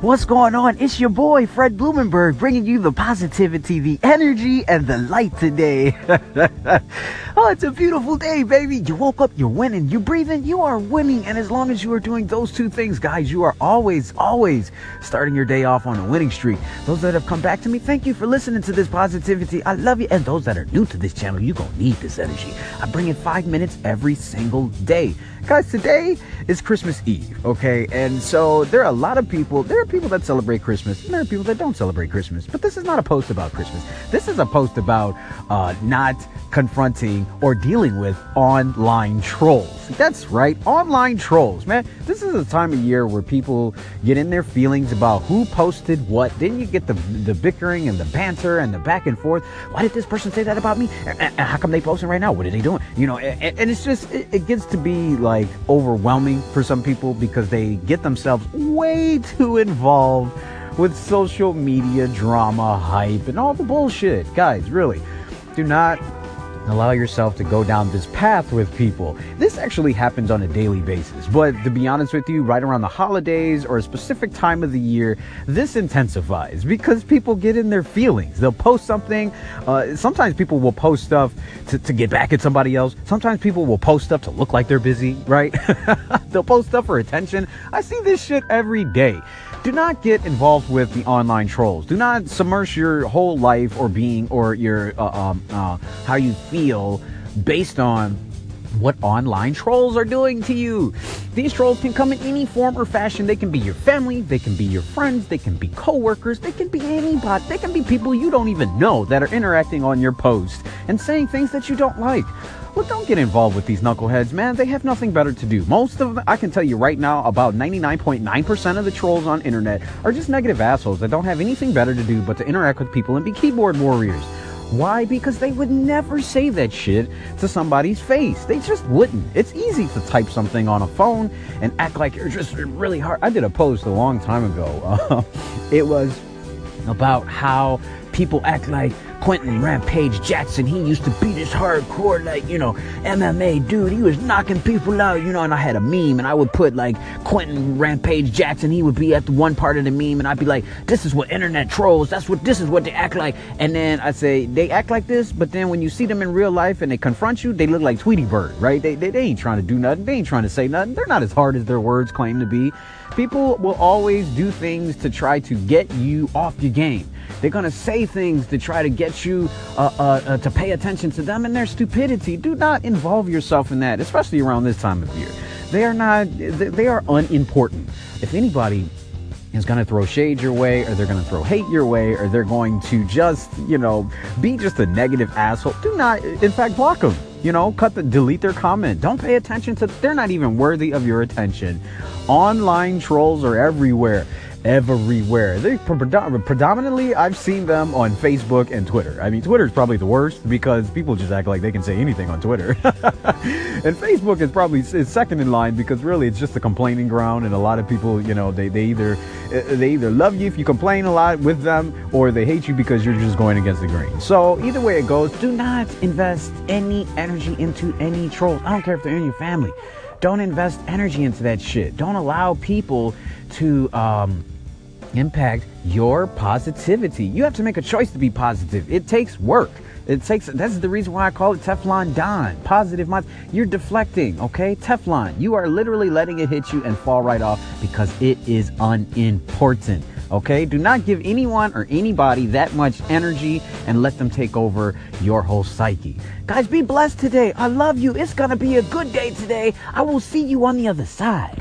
What's going on? It's your boy, Fred Blumenberg, bringing you the positivity, the energy, and the light today. oh, it's a beautiful day, baby. You woke up, you're winning. you're breathing, you are winning. And as long as you are doing those two things, guys, you are always, always starting your day off on a winning streak. Those that have come back to me, thank you for listening to this positivity. I love you. And those that are new to this channel, you're going to need this energy. I bring in five minutes every single day. Guys, today is Christmas Eve, okay? And so there are a lot of people, there people that celebrate Christmas, and there are people that don't celebrate Christmas. But this is not a post about Christmas. This is a post about uh, not confronting or dealing with online trolls. That's right, online trolls, man. This is a time of year where people get in their feelings about who posted what. Then you get the the bickering and the banter and the back and forth. Why did this person say that about me? And how come they posting right now? What are they doing? You know, and, it's just it gets to be like overwhelming for some people because they get themselves way too involved with social media drama, hype, and all the bullshit. Guys, really, do not allow yourself to go down this path with people. This actually happens on a daily basis, but to be honest with you, right around the holidays or a specific time of the year, this intensifies because people get in their feelings. They'll post something. Uh, sometimes people will post stuff to, to get back at somebody else. Sometimes people will post stuff to look like they're busy, right? They'll post stuff for attention. I see this shit every day. Do not get involved with the online trolls. Do not submerge your whole life or being or your uh, um, uh, how you feel based on what online trolls are doing to you. These trolls can come in any form or fashion. They can be your family, they can be your friends, they can be coworkers, they can be anybody. They can be people you don't even know that are interacting on your post and saying things that you don't like. Well, don't get involved with these knuckleheads, man. They have nothing better to do. Most of them, I can tell you right now, about 99.9% of the trolls on internet are just negative assholes that don't have anything better to do but to interact with people and be keyboard warriors. Why? Because they would never say that shit to somebody's face. They just wouldn't. It's easy to type something on a phone and act like you're just really hard. I did a post a long time ago. Uh, it was about how people act like Quinton Rampage Jackson, he used to beat his hardcore, like, you know, MMA dude. He was knocking people out, you know, and I had a meme and I would put like Quinton Rampage Jackson, he would be at the one part of the meme and I'd be like, this is what internet trolls, that's what, this is what they act like. And then I say, they act like this, but then when you see them in real life and they confront you, they look like Tweety Bird, right? They, they, they ain't trying to do nothing. They ain't trying to say nothing. They're not as hard as their words claim to be. People will always do things to try to get you off your game. They're going to say things to try to get you uh, uh, uh, to pay attention to them and their stupidity. Do not involve yourself in that, especially around this time of year. They are not, they are unimportant. If anybody is going to throw shade your way or they're going to throw hate your way or they're going to just, you know, be just a negative asshole, do not, in fact, block them. You know, cut the, delete their comment. Don't pay attention to, they're not even worthy of your attention. Online trolls are everywhere everywhere. They predominantly I've seen them on Facebook and Twitter. I mean, Twitter is probably the worst because people just act like they can say anything on Twitter. and Facebook is probably is second in line because really it's just a complaining ground and a lot of people, you know, they, they either eh, they either love you if you complain a lot with them or they hate you because you're just going against the grain. So, either way it goes, do not invest any energy into any trolls. I don't care if they're in your family. Don't invest energy into that shit. Don't allow people to um, impact your positivity. You have to make a choice to be positive. It takes work. It takes that's the reason why I call it Teflon Don. Positive mind. You're deflecting, okay? Teflon. You are literally letting it hit you and fall right off because it is unimportant. Okay? Do not give anyone or anybody that much energy and let them take over your whole psyche. Guys, be blessed today. I love you. It's gonna be a good day today. I will see you on the other side.